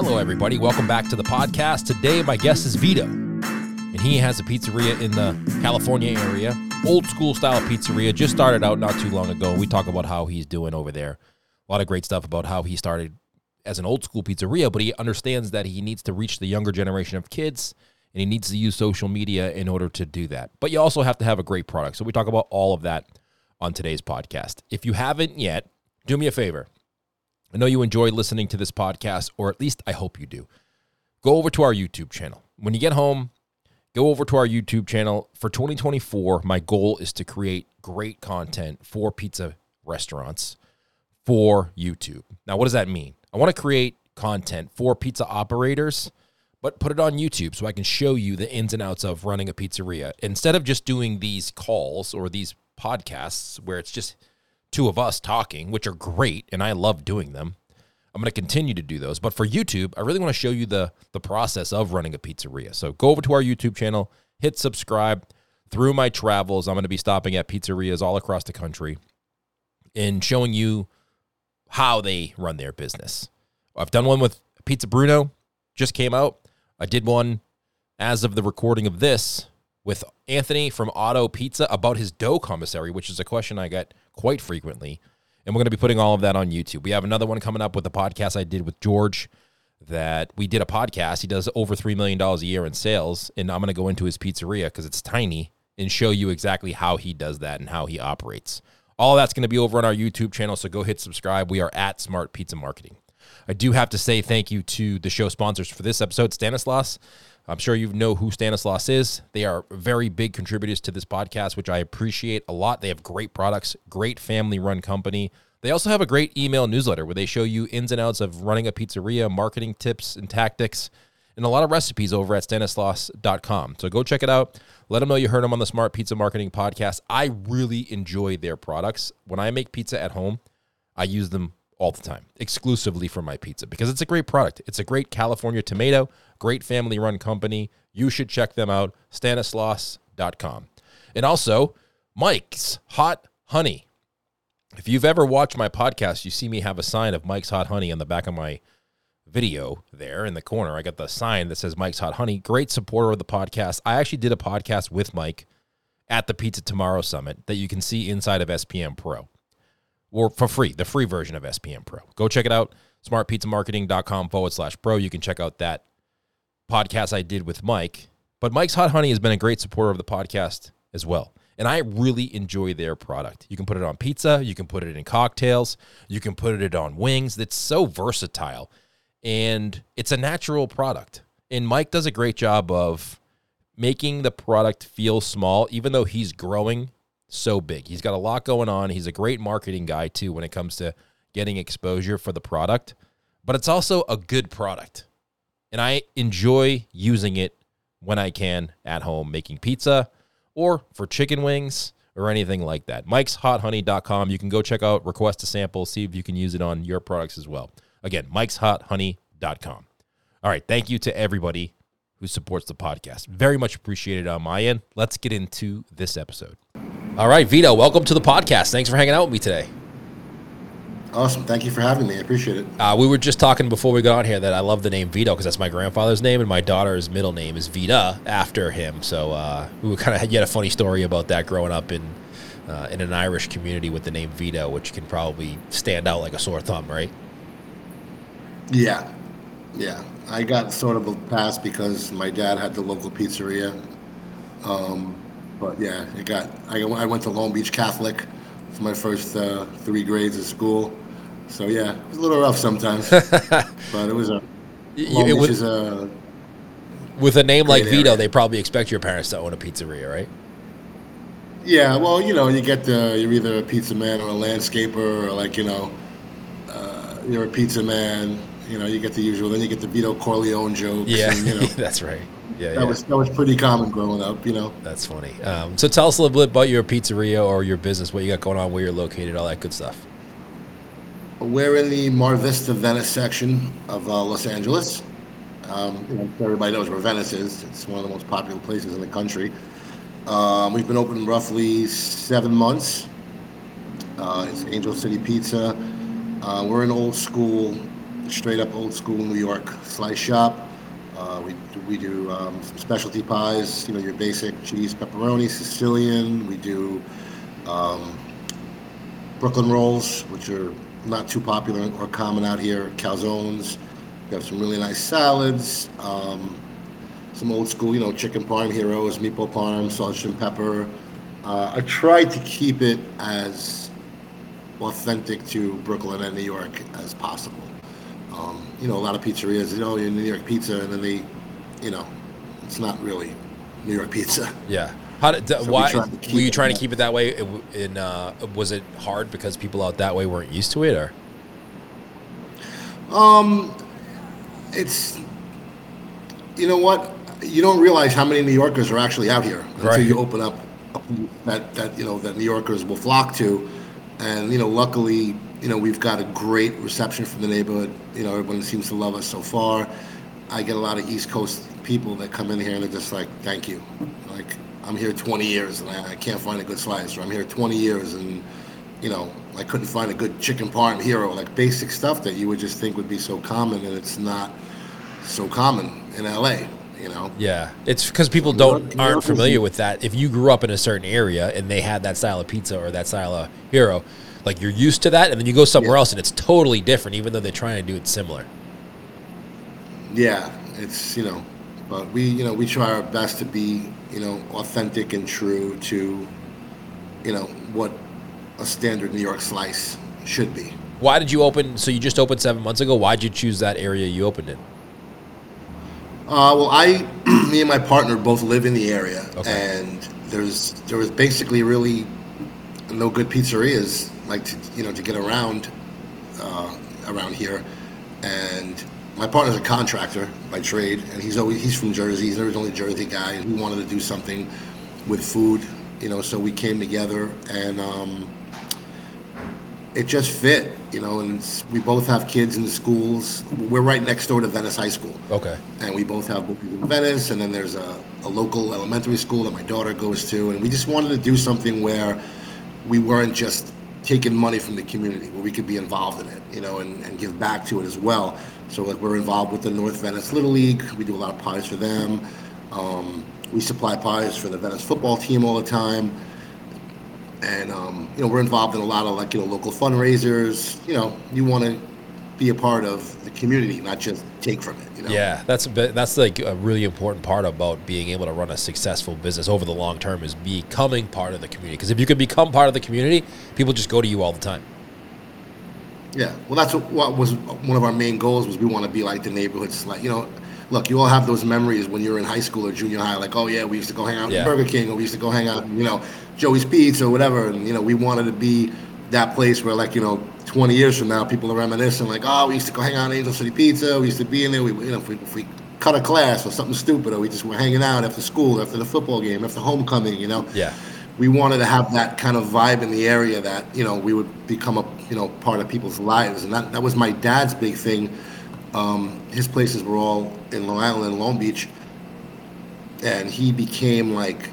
Hello, everybody. Welcome back to the podcast. Today, my guest is Vito, and he has a pizzeria in the California area, old school style pizzeria. Just started out not too long ago. We talk about how he's doing over there. A lot of great stuff about how he started as an old school pizzeria, but he understands that he needs to reach the younger generation of kids and he needs to use social media in order to do that. But you also have to have a great product. So we talk about all of that on today's podcast. If you haven't yet, do me a favor. I know you enjoy listening to this podcast, or at least I hope you do. Go over to our YouTube channel. When you get home, go over to our YouTube channel. For 2024, my goal is to create great content for pizza restaurants for YouTube. Now, what does that mean? I want to create content for pizza operators, but put it on YouTube so I can show you the ins and outs of running a pizzeria. Instead of just doing these calls or these podcasts where it's just two of us talking, which are great and I love doing them. I'm going to continue to do those. But for YouTube, I really want to show you the the process of running a pizzeria. So go over to our YouTube channel, hit subscribe. Through my travels, I'm going to be stopping at pizzerias all across the country and showing you how they run their business. I've done one with Pizza Bruno, just came out. I did one as of the recording of this with Anthony from Otto Pizza about his dough commissary, which is a question I get quite frequently. And we're going to be putting all of that on YouTube. We have another one coming up with the podcast I did with George that we did a podcast. He does over $3 million a year in sales. And I'm going to go into his pizzeria because it's tiny and show you exactly how he does that and how he operates. All that's going to be over on our YouTube channel, so go hit subscribe. We are at Smart Pizza Marketing. I do have to say thank you to the show sponsors for this episode, Stanislaus. I'm sure you know who Stanislaus is. They are very big contributors to this podcast, which I appreciate a lot. They have great products, great family run company. They also have a great email newsletter where they show you ins and outs of running a pizzeria, marketing tips and tactics, and a lot of recipes over at stanislaus.com. So go check it out. Let them know you heard them on the Smart Pizza Marketing Podcast. I really enjoy their products. When I make pizza at home, I use them all the time, exclusively for my pizza because it's a great product. It's a great California tomato, great family run company. You should check them out, stanislaus.com. And also, Mike's Hot Honey. If you've ever watched my podcast, you see me have a sign of Mike's Hot Honey on the back of my video there in the corner. I got the sign that says Mike's Hot Honey. Great supporter of the podcast. I actually did a podcast with Mike at the Pizza Tomorrow Summit that you can see inside of SPM Pro or for free, the free version of SPM Pro. Go check it out, smartpizzamarketing.com forward slash pro. You can check out that podcast I did with Mike. But Mike's Hot Honey has been a great supporter of the podcast as well. And I really enjoy their product. You can put it on pizza, you can put it in cocktails, you can put it on wings. It's so versatile and it's a natural product. And Mike does a great job of making the product feel small, even though he's growing so big. He's got a lot going on. He's a great marketing guy, too, when it comes to getting exposure for the product, but it's also a good product. And I enjoy using it when I can at home, making pizza or for chicken wings or anything like that. Mike's hothoney.com. You can go check out, request a sample, see if you can use it on your products as well. Again, Mike's mikeshothoney.com. All right. Thank you to everybody who supports the podcast. Very much appreciated on my end. Let's get into this episode. All right, Vito, welcome to the podcast. Thanks for hanging out with me today. Awesome. Thank you for having me. I appreciate it. Uh, we were just talking before we got on here that I love the name Vito because that's my grandfather's name, and my daughter's middle name is Vita after him. So uh, we kind of had yet a funny story about that growing up in uh, in an Irish community with the name Vito, which can probably stand out like a sore thumb, right? Yeah, yeah. I got sort of a pass because my dad had the local pizzeria. Um, but yeah, it got. I, I went to Long Beach Catholic for my first uh, three grades of school. So yeah, it was a little rough sometimes, but it was a. Long it Beach was- is a With a name like Vito, area. they probably expect your parents to own a pizzeria, right? Yeah, well, you know, you get the you're either a pizza man or a landscaper, or like you know, uh, you're a pizza man. You know, you get the usual. Then you get the Vito Corleone jokes. Yeah, and, you know, that's right. Yeah, that yeah. was that was pretty common growing up. You know. That's funny. Um, so tell us a little bit about your pizzeria or your business, what you got going on, where you're located, all that good stuff. We're in the Mar Vista Venice section of uh, Los Angeles. Um, you know, everybody knows where Venice is. It's one of the most popular places in the country. Um, we've been open roughly seven months. Uh, it's Angel City Pizza. Uh, we're an old school straight up old school New York slice shop. Uh, we we do um, some specialty pies. You know, your basic cheese, pepperoni, Sicilian. We do um, Brooklyn rolls, which are not too popular or common out here. Calzones. We have some really nice salads. Um, some old school, you know, chicken parm heroes, meatball parm, sausage and pepper. Uh, I tried to keep it as authentic to Brooklyn and New York as possible. Um, you know, a lot of pizzerias, you know, you're New York pizza, and then they, you know, it's not really New York pizza. Yeah. How did, So why were you trying to keep it that way? In- In uh, was it hard because people out that way weren't used to it, or Um, It's, you know what? You don't realize how many New Yorkers are actually out here until Right. you open up that that you know that New Yorkers will flock to, and you know, luckily, you know, we've got a great reception from the neighborhood. You know, everyone seems to love us so far. I get a lot of East Coast people that come in here and they're just like, "Thank you." Like, I'm here 20 years and I, I can't find a good slice, or I'm here 20 years and you know, I couldn't find a good chicken parm hero, like basic stuff that you would just think would be so common, and it's not so common in LA, you know? yeah, it's because people don't York- New aren't York familiar with that. If you grew up in a certain area and they had that style of pizza or that style of hero, like you're used to that, and then you go somewhere Yeah. else and it's totally different, even though they're trying to do it similar. Yeah, it's, you know, but we, you know, we try our best to be, you know, authentic and true to, you know, what a standard New York slice should be. Why did you open? So you just opened seven months ago. Why did you choose that area you opened in? Uh, well, I, me and my partner both live in the area, Okay. and there's there was basically really no good pizzerias like to, you know to get around uh, around here, and my partner's a contractor by trade, and he's always he's from Jersey. He's an originally Jersey guy, and he wanted to do something with food, you know. So we came together, and um, it just fit, you know. And we both have kids in the schools. We're right next door to Venice High School Okay. and we both have bookings in Venice, and then there's a, a local elementary school that my daughter goes to, and we just wanted to do something where we weren't just taking money from the community, where we could be involved in it, you know, and, and give back to it as well. So like we're involved with the North Venice Little League, we do a lot of pies for them. Um, we supply pies for the Venice football team all the time. And um, you know, we're involved in a lot of like, you know, local fundraisers. You know, you want to be a part of the community, not just take from it. You know. Yeah, that's a bit, that's like a really important part about being able to run a successful business over the long term is becoming part of the community. Because if you can become part of the community, people just go to you all the time. Yeah, well, that's what, what was one of our main goals was we want to be like the neighborhoods. Like you know, look, you all have those memories when you're in high school or junior high. Like, oh yeah, we used to go hang out Yeah. at Burger King, or we used to go hang out, you know, Joey's Pizza or whatever. And you know, we wanted to be that place where, like, you know, 20 years from now, people are reminiscing, like, oh, we used to go hang out at Angel City Pizza. We used to be in there. We, you know, if we, if we cut a class or something stupid, or we just were hanging out after school, after the football game, after homecoming, you know Yeah. we wanted to have that kind of vibe in the area that you know we would become a you know part of people's lives and that, that was my dad's big thing um, his places were all in long island and long beach and he became like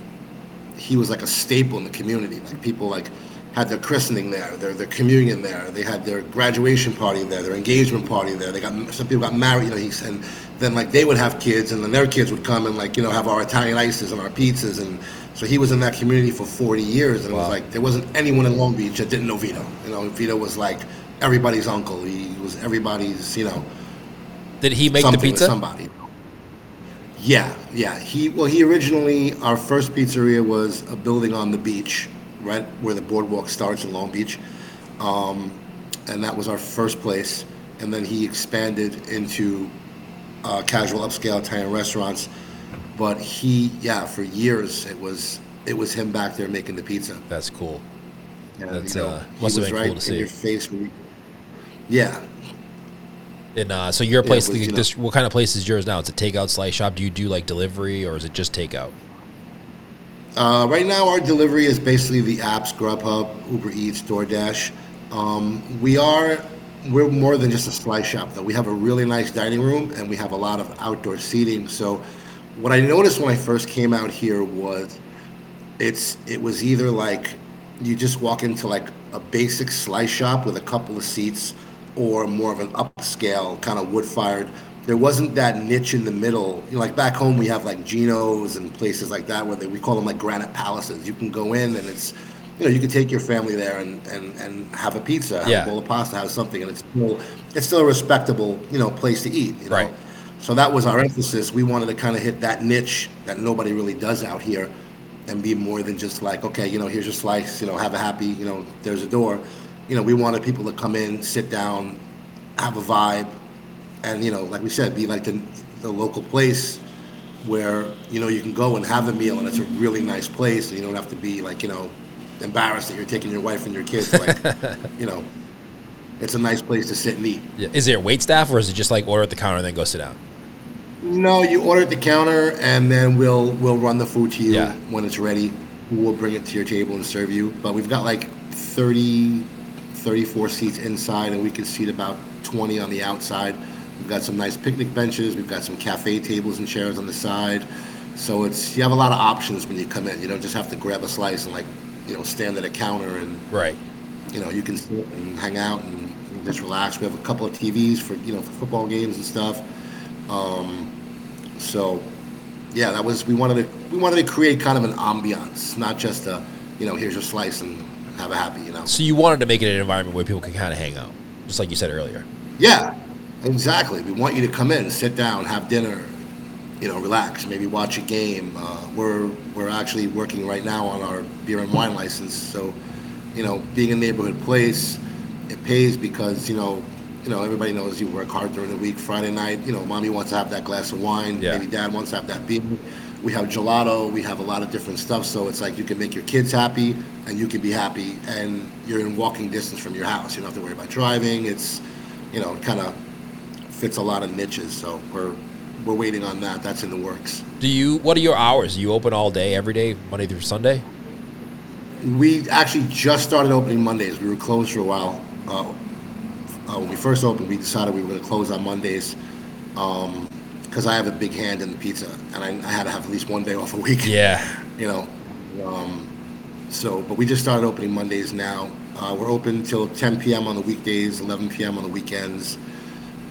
he was like a staple in the community like people like had their christening there their, their communion there they had their graduation party there their engagement party there they got some people got married you know he and then like they would have kids and then their kids would come and like you know have our italian ices and our pizzas and so he was in that community for 40 years and it was like there wasn't anyone in long beach that didn't know vito you know vito was like everybody's uncle he was everybody's you know Did he make the pizza? somebody. Yeah, yeah. He well, he originally our first pizzeria was a building on the beach, right where the boardwalk starts in Long Beach, um, and that was our first place. And then he expanded into uh, casual upscale Italian restaurants. But he, yeah, for years it was it was him back there making the pizza. That's cool. And, That's, you know, uh, must have been right cool to see. your face. You, yeah, And uh, so your place, was, you know- this, what kind of place is yours now? It's a takeout slice shop. Do you do like delivery or is it just takeout? Uh, right now, our delivery is basically the apps: Grubhub, Uber Eats, DoorDash. Um, we are we're more than just a slice shop, though. We have a really nice dining room and we have a lot of outdoor seating. So, what I noticed when I first came out here was it's it was either like you just walk into like a basic slice shop with a couple of seats, or more of an upscale kind of wood fired. There wasn't that niche in the middle. You know, like back home, we have like Geno's and places like that where they, we call them like granite palaces. You can go in and it's, you know, you can take your family there and, and, and have a pizza, have Yeah. a bowl of pasta, have something, and it's still, it's still a respectable, you know, place to eat. You know? Right. So that was our emphasis. We wanted to kind of hit that niche that nobody really does out here and be more than just like, okay, you know, here's your slice, you know, have a happy, you know, there's a door. You know, we wanted people to come in, sit down, have a vibe, and, you know, like we said, be like the, the local place where, you know, you can go and have a meal and it's a really nice place and you don't have to be like, you know, embarrassed that you're taking your wife and your kids. Like, you know, it's a nice place to sit and eat. Yeah. Is there wait staff or is it just like order at the counter and then go sit down? No, you order at the counter, and then we'll we'll run the food to you Yeah. when it's ready. We'll bring it to your table and serve you. But we've got like 30, 34 seats inside, and we can seat about 20 on the outside. We've got some nice picnic benches. We've got some cafe tables and chairs on the side. So it's you have a lot of options when you come in. You don't just have to grab a slice and like you know stand at a counter and Right. you know, you can sit and hang out and just relax. We have a couple of TVs for you know for football games and stuff. Um, so, yeah, that was we wanted to we wanted to create kind of an ambiance, not just a you know here's your slice and have a happy you know. So you wanted to make it an environment where people can kind of hang out, just like you said earlier. Yeah, exactly. We want you to come in, sit down, have dinner, you know, relax, maybe watch a game. Uh, we're we're actually working right now on our beer and wine license, so you know, being a neighborhood place, it pays because you know, you know, everybody knows you work hard during the week. Friday night, you know, mommy wants to have that glass of wine, Yeah. maybe dad wants to have that beer. We have gelato, we have a lot of different stuff, so it's like you can make your kids happy and you can be happy, and you're in walking distance from your house. You don't have to worry about driving. It's, you know, kind of fits a lot of niches. So we're we're waiting on that. That's in the works. Do you? What are your hours? you open all day, every day, Monday through Sunday? We actually just started opening Mondays. We were closed for a while. Uh, uh, when we first opened, we decided we were going to close on Mondays because I have a big hand in the pizza, and I, I had to have at least one day off a week. Yeah. you know. Um, so, but we just started opening Mondays now. Uh, we're open till 10 p.m. on the weekdays, 11 p.m. on the weekends.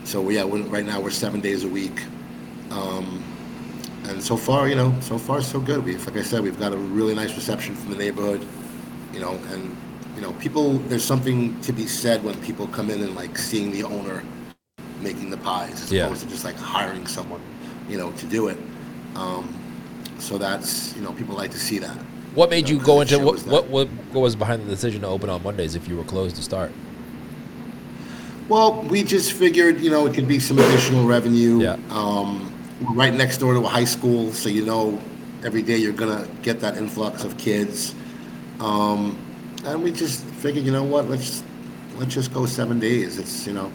So yeah, we're, right now we're seven days a week. Um, and so far, you know, so far so good. We've, like I said, we've got a really nice reception from the neighborhood, you know, and you know, people. There's something to be said when people come in and like seeing the owner making the pies, as Yeah. opposed to just like hiring someone, you know, to do it. Um, so that's you know, people like to see that. What made you Yeah, go into what, shows what that. what what was behind the decision to open on Mondays if you were closed to start? Well, we just figured, you know, it could be some additional revenue. Yeah. Um, we're right next door to a high school, so you know, every day you're gonna get that influx of kids. Um, and we just figured, you know what, let's let's just go seven days. It's you know.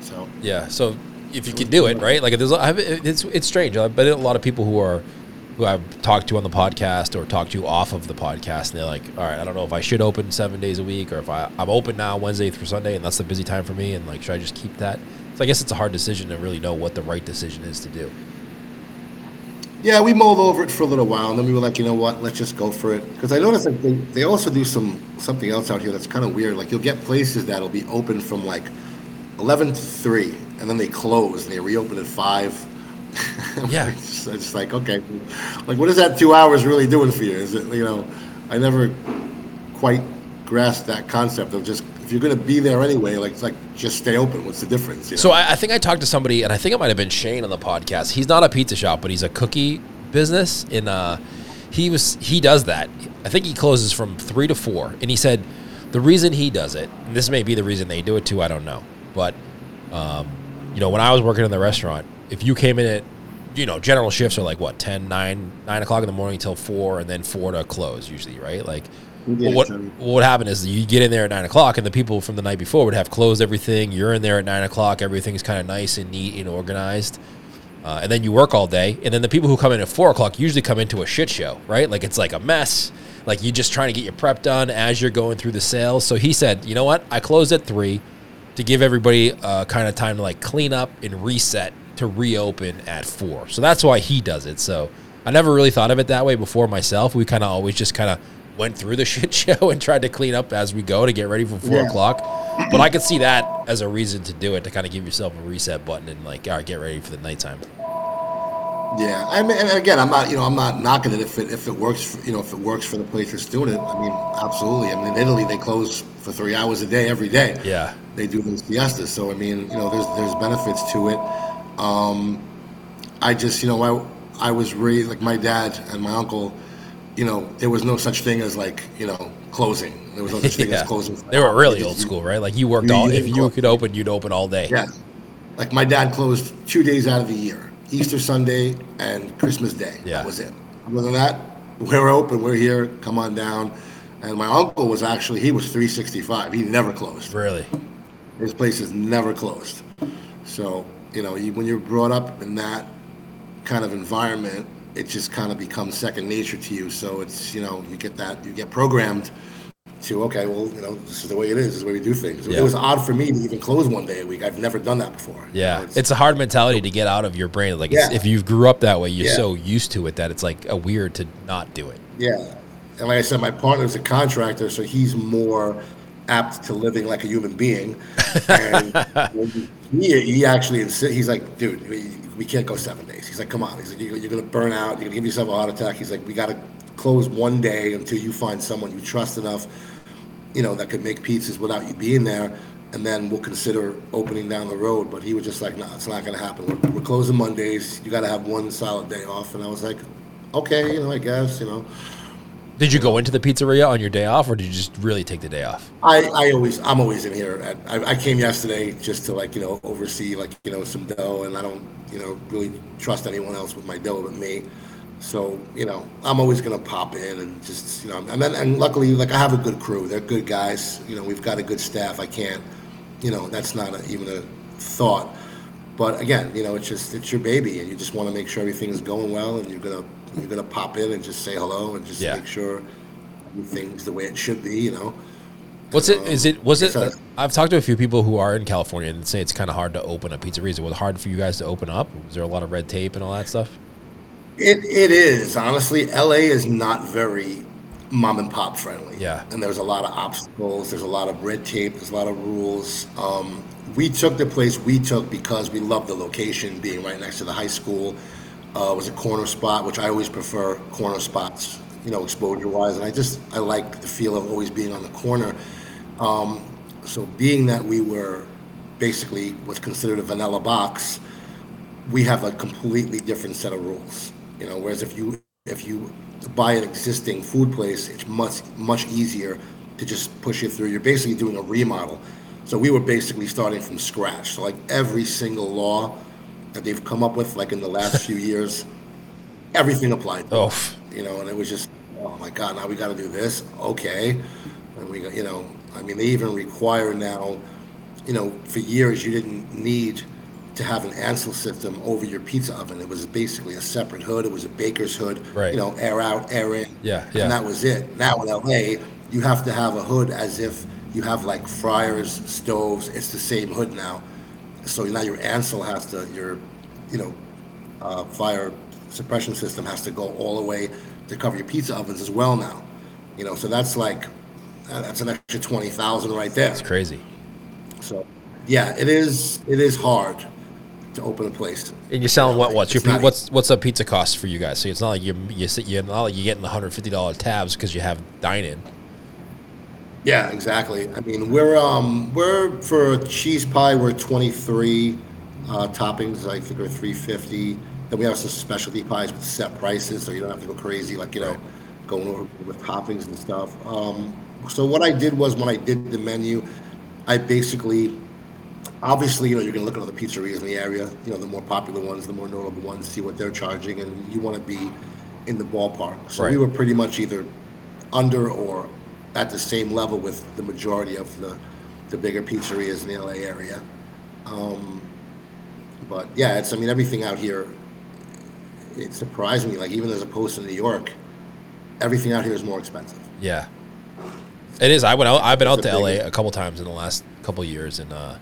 So Yeah. So if you could do it, right? Like there's, it's it's strange. but a lot of people who are who I've talked to on the podcast or talked to off of the podcast, and they're like, all right, I don't know if I should open seven days a week or if I I'm open now Wednesday through Sunday, and that's the busy time for me, and like, should I just keep that? So I guess it's a hard decision to really know what the right decision is to do. yeah, we mulled over it for a little while, and then we were like, you know what, let's just go for it. Because I noticed that they, they also do some something else out here that's kind of weird. Like you'll get places that'll be open from like eleven to three, and then they close and they reopen at five. Yeah. it's, it's like okay, like what is that two hours really doing for you? Is it you know? I never quite grasped that concept of just if you're going to be there anyway, like it's like just stay open. What's the difference? You know? So I, I think I talked to somebody, and I think it might have been Shane on the podcast. He's not a pizza shop, but he's a cookie business. In uh, he was he does that. I think he closes from three to four, and he said the reason he does it. And this may be the reason they do it too. I don't know, but um, you know, when I was working in the restaurant, if you came in at you know, general shifts are like what 10, 9, 9 o'clock in the morning till four, and then four to close usually, right? Like, Yeah, what so- what would happen is you get in there at nine o'clock, and the people from the night before would have closed everything. You're in there at nine o'clock. Everything's kind of nice and neat and organized. Uh, and then you work all day, and then the people who come in at four o'clock usually come into a shit show, right? Like it's like a mess. Like you're just trying to get your prep done as you're going through the sales. So he said, you know what? I closed at three to give everybody uh, kind of time to like clean up and reset to reopen at four. So that's why he does it. So I never really thought of it that way before myself. We kind of always just kind of went through the shit show and tried to clean up as we go to get ready for four Yeah. o'clock. But I could see that as a reason to do it to kind of give yourself a reset button and like, all right, get ready for the nighttime. Yeah, I mean, and again, I'm not, you know, I'm not knocking it if it if it works, for, you know, if it works for the place that's doing it. I mean, absolutely. I mean, in Italy, they close for three hours a day every day. Yeah. they do those siestas. So I mean, you know, there's there's benefits to it. Um, I just, you know, I I was raised like my dad and my uncle. You know, there was no such thing as like you know closing. There was no such thing Yeah. as closing. They were really old school, right? Like you worked You- all, you if you close. could open, you'd open all day. Yeah, like my dad closed two days out of the year: Easter Sunday and Christmas Day. Yeah. that was it. Other than that, we're open. We're here. Come on down. And my uncle was actually he was 365. He never closed. Really? His place is never closed. So, you know, you, when you're brought up in that kind of environment, it just kind of becomes second nature to you. So it's, you know, you get that, you get programmed to, okay, well, you know, this is the way it is, this is the way we do things. Yeah. It was odd for me to even close one day a week. I've never done that before. You Yeah. know, It's, a hard mentality to get out of your brain. Like it's, Yeah. if you grew up that way, you're Yeah. so used to it that it's like a weird to not do it. Yeah. And like I said, my partner's a contractor, so he's more apt to living like a human being. And he, he actually insi- he's like, dude, we, we can't go seven days. He's like, come on. He's like, you're, you're going to burn out. You're going to give yourself a heart attack. He's like, we got to close one day until you find someone you trust enough, you know, that could make pizzas without you being there. And then we'll consider opening down the road. But he was just like, no, it's not going to happen. We're, we're closing Mondays. You got to have one solid day off. And I was like, okay, you know, I guess, you know. Did you go into the pizzeria on your day off or did you just really take the day off? I, I always I'm always in here. I, I came yesterday just to like you know oversee like you know some dough, and I don't you know really trust anyone else with my dough but me. So you know I'm always gonna pop in and just you know and then and luckily like I have a good crew. They're good guys. You know we've got a good staff. I can't you know that's not a, even a thought. But again, you know it's just it's your baby, and you just want to make sure everything is going well, and you're gonna you're gonna pop in and just say hello and just Yeah. make sure things the way it should be. You know. What's it? Is it? Was it? I've talked to a few people who are in California and say it's kind of hard to open a pizzeria. Is it was hard for you guys to open up? Was there a lot of red tape and all that stuff? It it is honestly. LA is not very mom and pop friendly. Yeah. and there's a lot of obstacles. There's a lot of red tape. There's a lot of rules. Um, we took the place we took because we loved the location, being right next to the high school. Uh, was a corner spot, which I always prefer corner spots. You know, exposure wise, and I just I like the feel of always being on the corner. Um, so being that we were basically what's considered a vanilla box, we have a completely different set of rules. You know, whereas if you if you buy an existing food place, it's much much easier to just push it through. You're basically doing a remodel. So we were basically starting from scratch. So like every single law that they've come up with, like in the last few years, everything applied. Oh, you know, and it was just, oh my God, now we got to do this. Okay, and we you know, I mean, they even require now, you know, for years you didn't need to have an Ansul system over your pizza oven. It was basically a separate hood. It was a baker's hood. Right. You know, air out, air in. Yeah, yeah. And that was it. Now in LA, you have to have a hood as if you have like fryers, stoves. It's the same hood now. So now your Ansul has to, your, you know, uh, fire suppression system has to go all the way to cover your pizza ovens as well now. You know, so that's like uh, that's an extra twenty thousand right there. it's crazy. So, yeah, it is. It is hard to open a place. And you're selling what? What's your it's pi- not- what's what's a pizza cost for you guys? So it's not like you you sit- you're not like you're getting the hundred fifty dollar tabs because you have dine in. Yeah, exactly. I mean, we're um we're for cheese pie we're twenty three uh, toppings. I think we're three fifty. Then we have some specialty pies with set prices, so you don't have to go crazy like you know going over with toppings and stuff. Um, so what I did was when I did the menu, I basically obviously, you know, you're going to look at other pizzerias in the area, you know, the more popular ones, the more notable ones, see what they're charging, and you want to be in the ballpark. So we were pretty much either under or at the same level with the majority of the, the bigger pizzerias in the LA area. Um, but yeah, it's, I mean, everything out here, it surprised me, like even as opposed to New York, everything out here is more expensive. Yeah, it is. I went out. I've been out It's to a LA a couple times in the last couple years, and uh,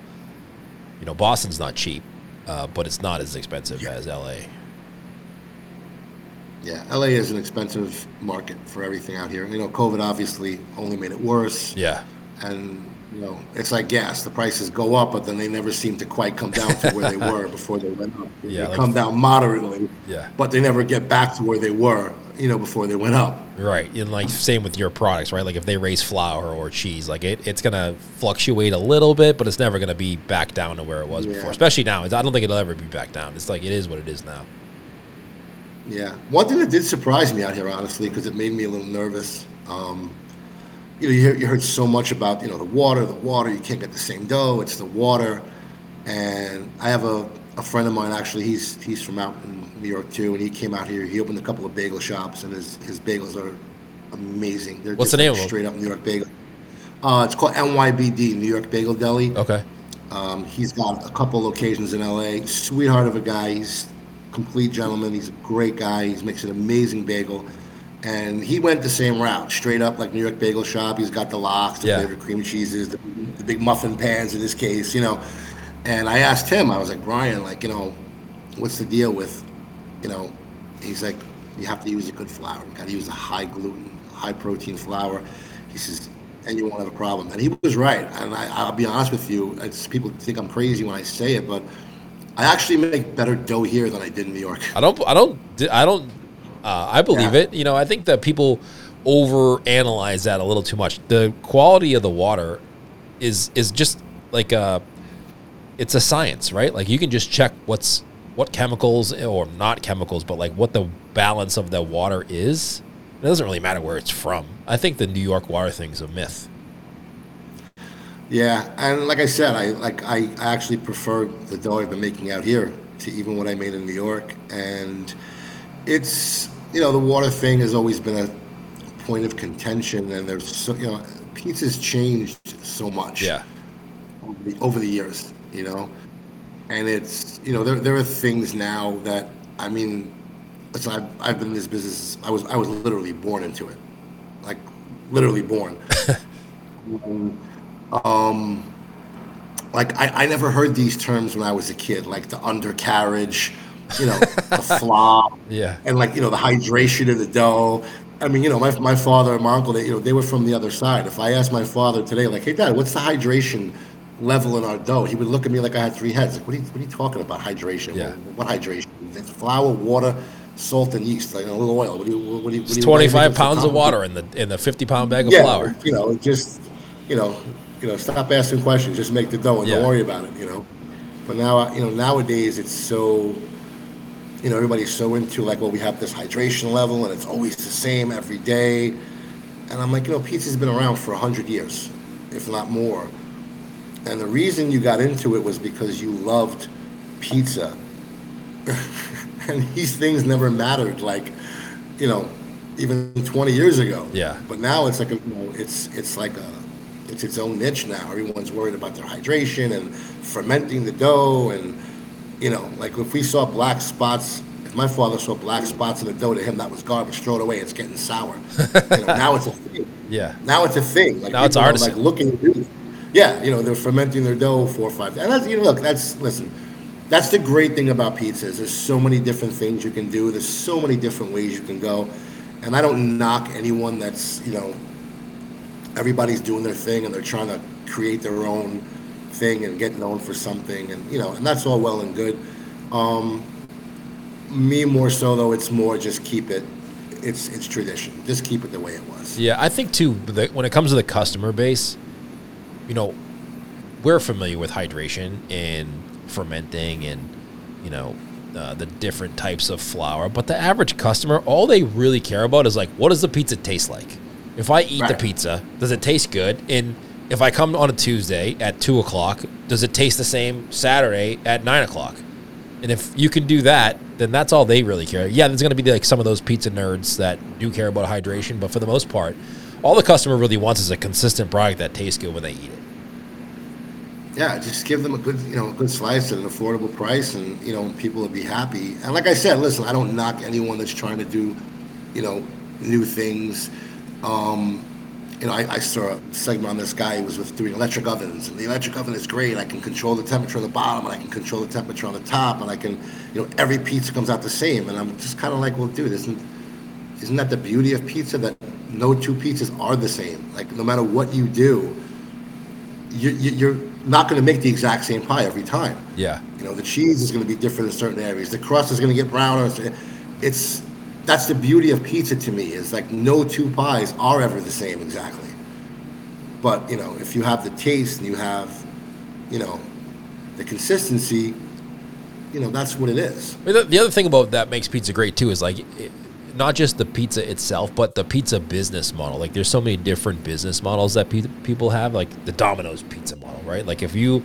you know, Boston's not cheap, uh, but it's not as expensive as LA. Yeah, LA is an expensive market for everything out here. You know, COVID obviously only made it worse. Yeah. And you know, it's like gas. The prices go up, but then they never seem to quite come down to where they were before they went up. Yeah, they like- come down moderately. Yeah. But they never get back to where they were, you know, before they went up. Right. And like same with your products, right? Like if they raise flour or cheese, like it, it's gonna fluctuate a little bit, but it's never gonna be back down to where it was Yeah. before. Especially now. I don't think it'll ever be back down. It's like it is what it is now. Yeah. One thing that did surprise me out here, honestly, because it made me a little nervous. Um, you know, you, hear, you heard so much about, you know, the water, the water, you can't get the same dough, it's the water. And I have a, a friend of mine, actually, he's he's from out in New York too, and he came out here. He opened a couple of bagel shops, and his, his bagels are amazing. They're What's just the name like? Straight up New York bagel. Uh, it's called NYBD, New York Bagel Deli. Okay. Um, he's got a couple locations in LA. Sweetheart of a guy. He's complete gentleman. He's a great guy. He makes an amazing bagel. And he went the same route, straight up like New York Bagel Shop. He's got the lox, the Yeah. flavored cream cheeses, the, the big muffin pans in this case, you know. And I asked him, I was like, Brian, like, you know, what's the deal with, you know, he's like, you have to use a good flour. You got to use a high gluten, high protein flour. He says, and you won't have a problem. And he was right. And I, I'll be honest with you, it's people think I'm crazy when I say it, but I actually make better dough here than I did in New York. I don't. I don't. I don't. Uh, I believe Yeah. it. You know, I think that people over analyze that a little too much. The quality of the water is is just like a. It's a science, right? Like you can just check what's what chemicals or not chemicals, but like what the balance of the water is. It doesn't really matter where it's from. I think the New York water thing's a myth. Yeah, and like I said, I like I, actually prefer the dough I've been making out here to even what I made in New York, and it's you know the water thing has always been a point of contention, and there's so you know pizza's changed so much. Yeah. over the, over the years, you know, and it's you know there there are things now that I mean, listen, I've I've been in this business. I was I was literally born into it, like literally born. um, Um, like I, I never heard these terms when I was a kid, like the undercarriage, you know, the flop, Yeah. and like you know the hydration of the dough. I mean, you know, my, my father and my uncle, they, you know, they were from the other side. If I asked my father today, like, "Hey, Dad, what's the hydration level in our dough?" He would look at me like I had three heads. Like, what are you, what are you talking about? Hydration? Yeah. What, what hydration? It's flour, water, salt, and yeast, like a little oil. What do you? What do you? What It's do you why do you twenty make five it so pounds of water in the in the fifty pound bag of yeah, flour. You know, just you know, you know, stop asking questions. Just make the dough and Yeah. don't worry about it. You know. But now, you know, nowadays it's so, you know, everybody's so into like, well, we have this hydration level and it's always the same every day. And I'm like, you know, pizza's been around for a hundred years, if not more. And the reason you got into it was because you loved pizza. and these things never mattered like, you know, even 20 years ago. Yeah. But now it's like a, you know, it's it's like a it's its own niche now. Everyone's worried about their hydration and fermenting the dough and you know, like if we saw black spots if my father saw black spots in the dough to him that was garbage, throw it away, it's getting sour. you know, now it's a thing. Yeah. Now it's a thing. Like Now it's people are, artisan. like looking to do. Yeah, you know, they're fermenting their dough four or five. And that's you know, look, that's listen. That's the great thing about pizzas. There's so many different things you can do. There's so many different ways you can go. And I don't knock anyone that's, you know, everybody's doing their thing and they're trying to create their own thing and get known for something and you know, and that's all well and good. Um me more so though, it's more just keep it it's it's tradition. Just keep it the way it was. Yeah, I think too. When it comes to the customer base, you know, we're familiar with hydration and fermenting and you know uh, the different types of flour, but the average customer, all they really care about is like, what does the pizza taste like? If I eat the pizza, does it taste good? And if I come on a Tuesday at two o'clock, does it taste the same Saturday at nine o'clock? And if you can do that, then that's all they really care. Yeah, there's going to be like some of those pizza nerds that do care about hydration, but for the most part, all the customer really wants is a consistent product that tastes good when they eat it. Yeah, just give them a good, you know, a good slice at an affordable price, and you know, people will be happy. And like I said, listen, I don't knock anyone that's trying to do, you know, new things. Um, you know, I, I saw a segment on this guy who was with doing electric ovens, and the electric oven is great. I can control the temperature on the bottom, and I can control the temperature on the top, and I can, you know, every pizza comes out the same. And I'm just kind of like, well, dude, isn't isn't that the beauty of pizza that no two pizzas are the same? Like no matter what you do, you, you, you're not going to make the exact same pie every time. Yeah. You know, the cheese is going to be different in certain areas. The crust is going to get browner. It's that's the beauty of pizza to me. Is like no two pies are ever the same exactly. But you know, if you have the taste and you have, you know, the consistency, you know, that's what it is. The, the other thing about that makes pizza great too is like. It, not just the pizza itself, but the pizza business model. Like, there's so many different business models that pe- people have, like the Domino's pizza model, right? Like, if you,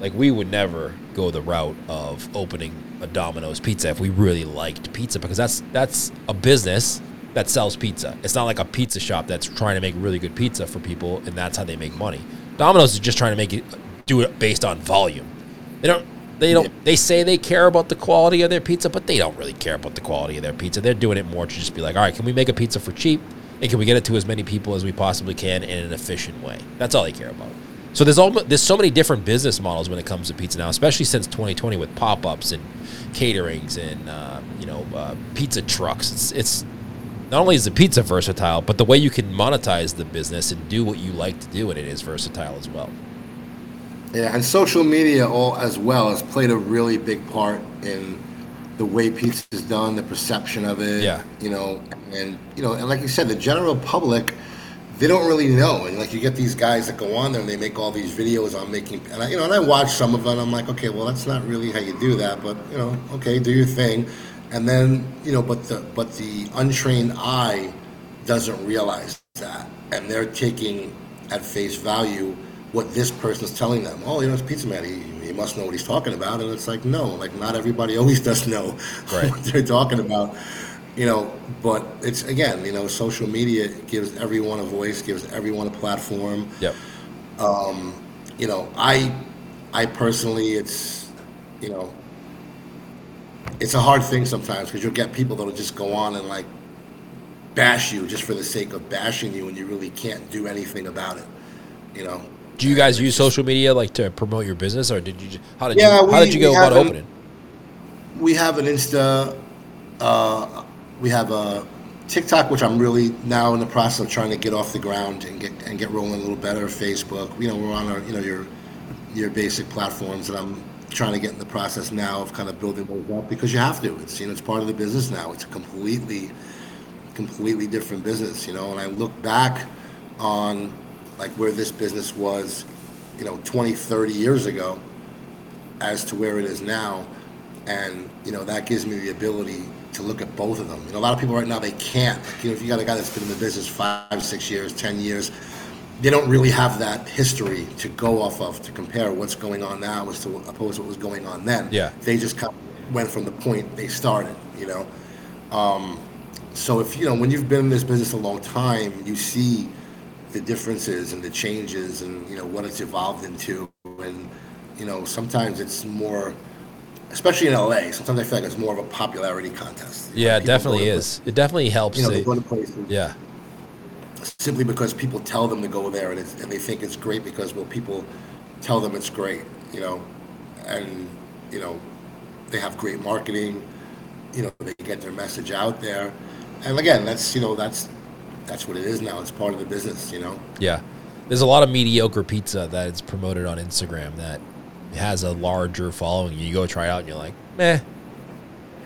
like, we would never go the route of opening a Domino's pizza if we really liked pizza because that's that's a business that sells pizza. It's not like a pizza shop that's trying to make really good pizza for people and that's how they make money. Domino's is just trying to make it do it based on volume. They don't they don't. They say they care about the quality of their pizza, but they don't really care about the quality of their pizza. They're doing it more to just be like, all right, can we make a pizza for cheap, and can we get it to as many people as we possibly can in an efficient way? That's all they care about. So there's all there's so many different business models when it comes to pizza now, especially since 2020 with pop ups and caterings and uh, you know uh, pizza trucks. It's it's not only is the pizza versatile, but the way you can monetize the business and do what you like to do, and it is versatile as well. Yeah, and social media all as well has played a really big part in the way pizza is done, the perception of it. Yeah. You know, and you know, and like you said, the general public, they don't really know. And like you get these guys that go on there and they make all these videos on making, and I, you know, and I watch some of them. I'm like, okay, well, that's not really how you do that, but you know, okay, do your thing. And then you know, but the but the untrained eye doesn't realize that, and they're taking at face value what this person's telling them. Oh, you know, it's Pizza Man. He, he must know what he's talking about. And it's like, no, like not everybody always does know right. what they're talking about. You know, but it's again, you know, social media gives everyone a voice, gives everyone a platform. Yep. Um, you know, I, I personally, it's, you know, it's a hard thing sometimes because you'll get people that'll just go on and like bash you just for the sake of bashing you, and you really can't do anything about it. You know, do you guys use social media like to promote your business, or did you? How did yeah, you? How we, did you go about an, opening? We have an Insta. Uh, we have a TikTok, which I'm really now in the process of trying to get off the ground and get and get rolling a little better. Facebook, you know, we're on our you know your your basic platforms, and I'm trying to get in the process now of kind of building those up because you have to. It's you know it's part of the business now. It's a completely completely different business, you know. And I look back on like where this business was, you know, 20, 30 years ago as to where it is now. And, you know, that gives me the ability to look at both of them. You know, a lot of people right now, they can't. Like, you know, if you got a guy that's been in the business five, six years, 10 years, they don't really have that history to go off of to compare what's going on now as to opposed to what was going on then. Yeah. They just kind of went from the point they started, you know. Um, so if, you know, when you've been in this business a long time, you see the differences and the changes and you know what it's evolved into and you know sometimes it's more especially in LA sometimes I feel like it's more of a popularity contest. Yeah it definitely is. It definitely helps you know they go to places yeah. simply because people tell them to go there and, and they think it's great because well people tell them it's great you know and you know they have great marketing you know they get their message out there. And again that's you know that's that's what it is now. It's part of the business, you know. Yeah, there's a lot of mediocre pizza that is promoted on Instagram that has a larger following. You go try it out, and you're like, meh.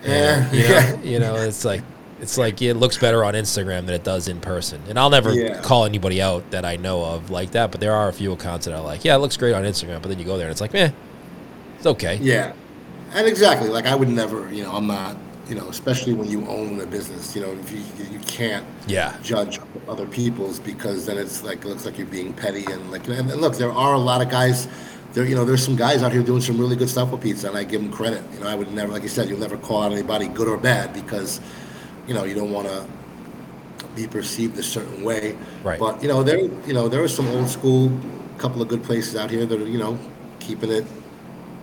Yeah, you know, you know, it's like it's like it looks better on Instagram than it does in person. And I'll never yeah. call anybody out that I know of like that, but there are a few accounts that are like, yeah, it looks great on Instagram, but then you go there and it's like, meh, it's okay. Yeah, and exactly. Like I would never, you know, I'm not you know, especially when you own a business, you know, if you you can't yeah judge other people's because then it's like it looks like you're being petty and like and look, there are a lot of guys. There, you know, there's some guys out here doing some really good stuff with pizza, and I give them credit. You know, I would never, like you said, you'll never call out anybody good or bad because, you know, you don't want to be perceived a certain way. Right. But you know, there, you know, there are some old school, couple of good places out here that are, you know, keeping it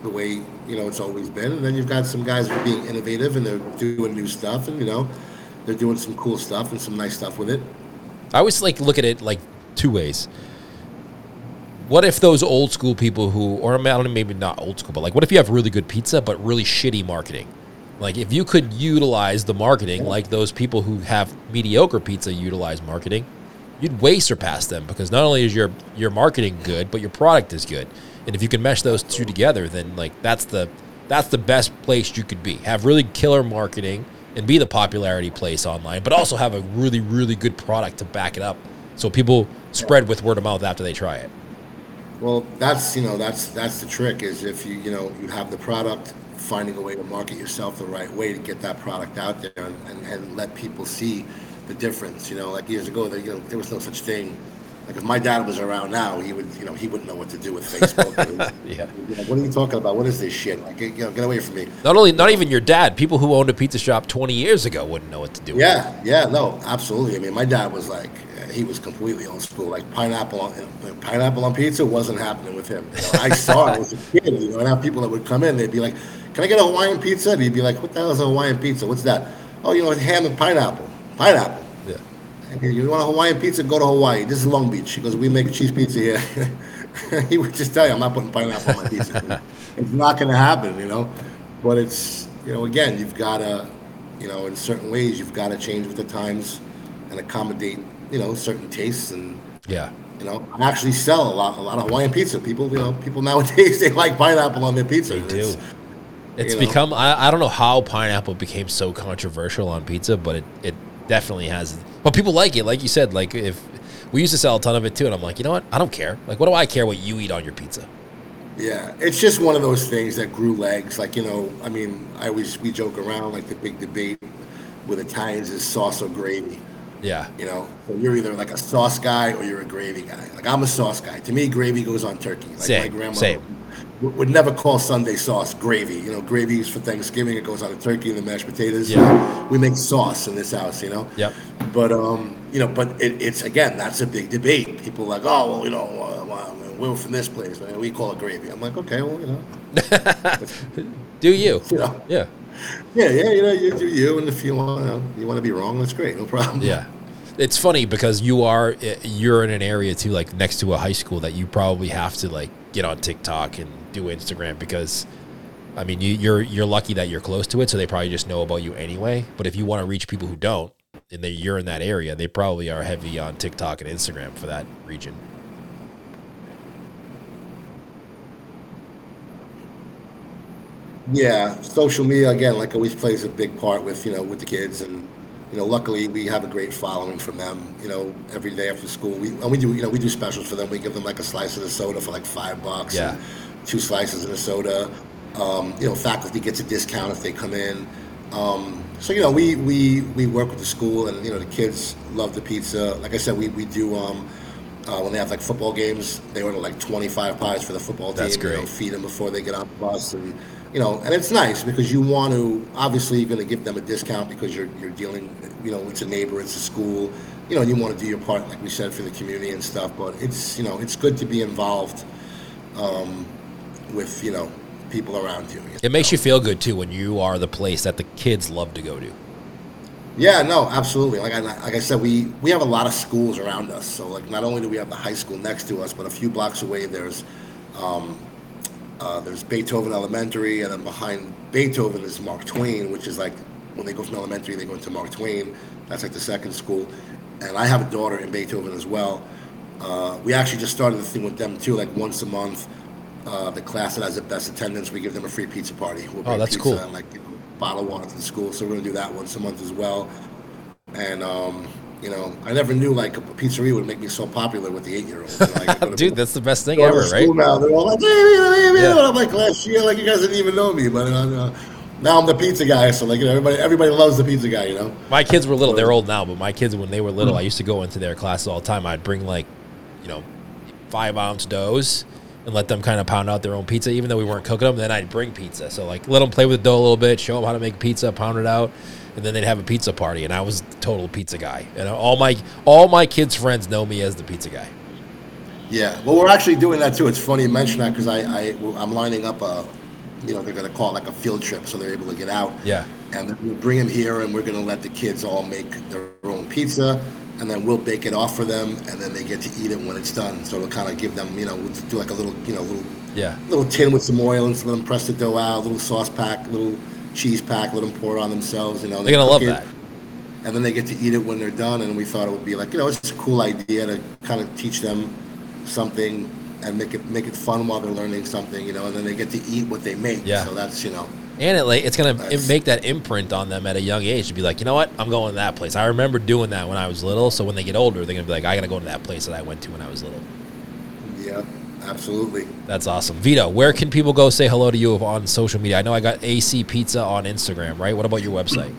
the way you know it's always been. And then you've got some guys who are being innovative and they're doing new stuff, and you know they're doing some cool stuff and some nice stuff with it. I always like look at it like two ways. What if those old school people who, or maybe not old school, but like, what if you have really good pizza but really shitty marketing? Like if you could utilize the marketing like those people who have mediocre pizza utilize marketing, you'd way surpass them because not only is your your marketing good, but your product is good. And if you can mesh those two together, then like that's the that's the best place you could be. Have really killer marketing and be the popularity place online, but also have a really really good product to back it up, so people spread with word of mouth after they try it. Well, that's you know that's that's the trick is if you you know you have the product, finding a way to market yourself the right way to get that product out there and, and, and let people see the difference. You know, like years ago, there, you know, there was no such thing. Like if my dad was around now, he would, you know, he wouldn't know what to do with Facebook. yeah. You know, what are you talking about? What is this shit? Like, you know, get away from me. Not only, not even your dad. People who owned a pizza shop 20 years ago wouldn't know what to do. Yeah, yeah, no, absolutely. I mean, my dad was like, he was completely old school. Like pineapple on pineapple on pizza wasn't happening with him. You know, I saw it as a kid. You know, and have people that would come in, they'd be like, "Can I get a Hawaiian pizza?" And he'd be like, "What the hell is a Hawaiian pizza? What's that?" Oh, you know, ham and pineapple. Pineapple. You want a Hawaiian pizza? Go to Hawaii. This is Long Beach. because "We make cheese pizza here." he would just tell you, "I'm not putting pineapple on my pizza." it's not going to happen, you know. But it's you know, again, you've got to, you know, in certain ways, you've got to change with the times and accommodate you know certain tastes and yeah you know I actually sell a lot a lot of Hawaiian pizza. People you know people nowadays they like pineapple on their pizza. They do. It's, It's you know. become I, I don't know how pineapple became so controversial on pizza, but it, it definitely has. But people like it, like you said. Like if we used to sell a ton of it too, and I'm like, you know what? I don't care. Like, what do I care what you eat on your pizza? Yeah, it's just one of those things that grew legs. Like you know, I mean, I always we joke around like the big debate with Italians is sauce or gravy. Yeah, You know, so you're either like a sauce guy or you're a gravy guy. Like I'm a sauce guy. To me, gravy goes on turkey. Like Same, my grandma same. Would, never call Sunday sauce gravy. You know, gravy is for Thanksgiving. It goes on a turkey and the mashed potatoes. Yeah. We make sauce in this house. You know. Yep. But um, you know, but it, it's again that's a big debate. People are like, oh well, you know, uh, well, we're from this place, man. We call it gravy. I'm like, okay, well, you know, do you? you know, Yeah, yeah, yeah, you know, you do you, and if you want, to, you want to be wrong, that's great, no problem. yeah. It's funny because you are you're in an area too, like next to a high school that you probably have to like get on TikTok and do Instagram because. I mean, you, you're you're lucky that you're close to it, so they probably just know about you anyway. But if you want to reach people who don't, and they, you're in that area, they probably are heavy on TikTok and Instagram for that region. Yeah, social media again, like always, plays a big part with you know with the kids, and you know, luckily we have a great following from them. You know, every day after school, we and we do you know we do specials for them. We give them like a slice of the soda for like five bucks. Yeah. two slices of the soda. Um, you know, faculty gets a discount if they come in. Um, so you know, we we we work with the school, and you know, the kids love the pizza. Like I said, we we do. Um, uh, when they have like football games, they order like 25 pies for the football team. That's You know, great. feed them before they get on the bus, and you know, and it's nice because you want to. Obviously, you're going to give them a discount because you're you're dealing. You know, it's a neighbor, it's a school. You know, and you want to do your part, like we said, for the community and stuff. But it's you know, it's good to be involved um, with you know people around you. It makes you feel good too when you are the place that the kids love to go to. Yeah, no, absolutely. Like I like I said, we we have a lot of schools around us. So like, not only do we have the high school next to us, but a few blocks away there's um, uh, there's Beethoven Elementary, and then behind Beethoven is Mark Twain, which is like when they go from elementary, they go into Mark Twain. That's like the second school. And I have a daughter in Beethoven as well. Uh, we actually just started the thing with them too, like once a month. Uh, the class that has the best attendance, we give them a free pizza party. We'll bring Oh, that's pizza cool. And like you know, bottle of water to the school, so we're gonna do that once a month as well. And um, you know, I never knew like a pizzeria would make me so popular with the eight-year-olds. Like, Dude, that's the best thing ever, right? school Now they're all like, hey, hey, hey, Yeah. I'm like last year, like you guys didn't even know me, but uh, uh, now I'm the pizza guy. So like you know, everybody everybody loves the pizza guy. You know. My kids were little. They're old now, but my kids, when they were little, I used to go into their classes all the time. I'd bring like, you know, five ounce doughs and let them kind of pound out their own pizza, even though we weren't cooking them. Then I'd bring pizza. So like, let them play with the dough a little bit, show them how to make pizza, pound it out, and then they'd have a pizza party. And I was the total pizza guy. And all my all my kids' friends know me as the pizza guy. Yeah, well, we're actually doing that too. It's funny you mention that because I, I I'm lining up a, you know, they're gonna call it like a field trip, so they're able to get out. Yeah. And we'll bring them here, and we're gonna let the kids all make their own pizza, and then we'll bake it off for them, and then they get to eat it when it's done. So it'll kind of give them, you know, we'll do like a little, you know, little Yeah. little tin with some oil and let them press the dough out, little sauce pack, little cheese pack, let them pour it on themselves. You know, They're gonna love it, that. And then they get to eat it when they're done. And we thought it would be like, you know, it's a cool idea to kind of teach them something and make it make it fun while they're learning something. You know, and then they get to eat what they make. Yeah. So that's you know, And it like it's gonna make that imprint on them at a young age to be like, you know what, I'm going to that place. I remember doing that when I was little. So when they get older, they're gonna be like, I gotta go to that place that I went to when I was little. yeah, absolutely. That's awesome. Vito, where can people go say hello to you on social media? I know I got AC Pizza on Instagram, right? What about your website?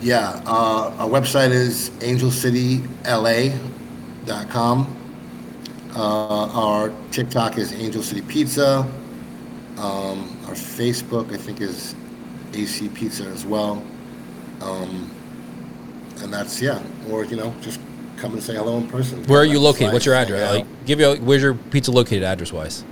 Yeah, uh, our website is angelcityla.com. Uh, our TikTok is Angel City Pizza. Um, our Facebook, I think, is AC Pizza as well. Um, and that's yeah, or you know, just come and say hello in person. Where are you located? What's your address? Like, give you where's your pizza located address wise?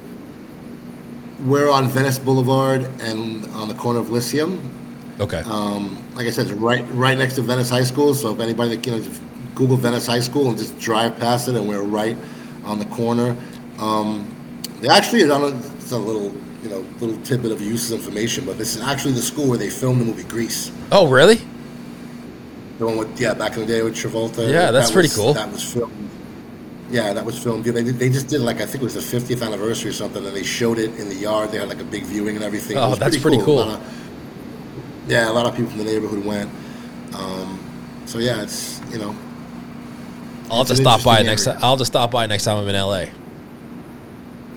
We're on Venice Boulevard and on the corner of Lyceum. Okay. Um, like I said, it's right right next to Venice High School. So if anybody you know, just Google Venice High School and just drive past it, and we're right on the corner. Um, they actually, I don't know, it's a little you know little tidbit of useless information, but this is actually the school where they filmed the movie Grease. oh, really? The one with yeah, back in the day with Travolta. Yeah, that's That pretty was- cool. That was filmed. Yeah, that was filmed. They, they just did like I think it was the 50th anniversary or something, and they showed it in the yard. They had like a big viewing and everything. Oh, was that's pretty A cool. lot of- yeah, a lot of people from the neighborhood went. Um, so yeah, it's you know I'll have to stop by interesting next. area. I'll just stop by next time I'm in LA.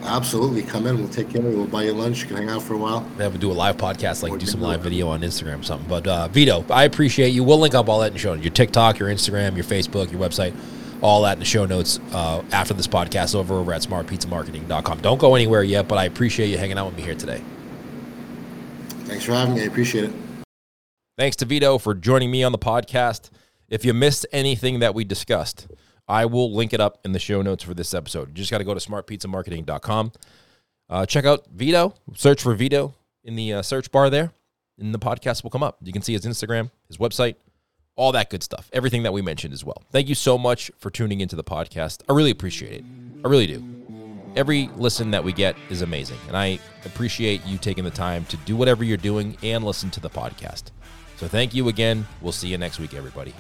Absolutely come in. We'll take care of you. We'll buy you lunch. You can hang out for a while. We have to do a live podcast, like Or do some live video on Instagram or something. But uh, Vito, I appreciate you. We'll link up all that in the show notes. Your TikTok, your Instagram, your Facebook, your website, all that in the show notes uh, after this podcast over, over at smartpizzamarketing.com. Don't go anywhere yet, but I appreciate you hanging out with me here today. Thanks for having me. I appreciate it. Thanks to Vito for joining me on the podcast. If you missed anything that we discussed, I will link it up in the show notes for this episode. You just got to go to smartpizzamarketing.com. Uh, check out Vito. Search for Vito in the uh, search bar there, and the podcast will come up. You can see his Instagram, his website, all that good stuff. Everything that we mentioned as well. Thank you so much for tuning into the podcast. I really appreciate it. I really do. Every listen that we get is amazing, and I appreciate you taking the time to do whatever you're doing and listen to the podcast. So thank you again. We'll see you next week, everybody.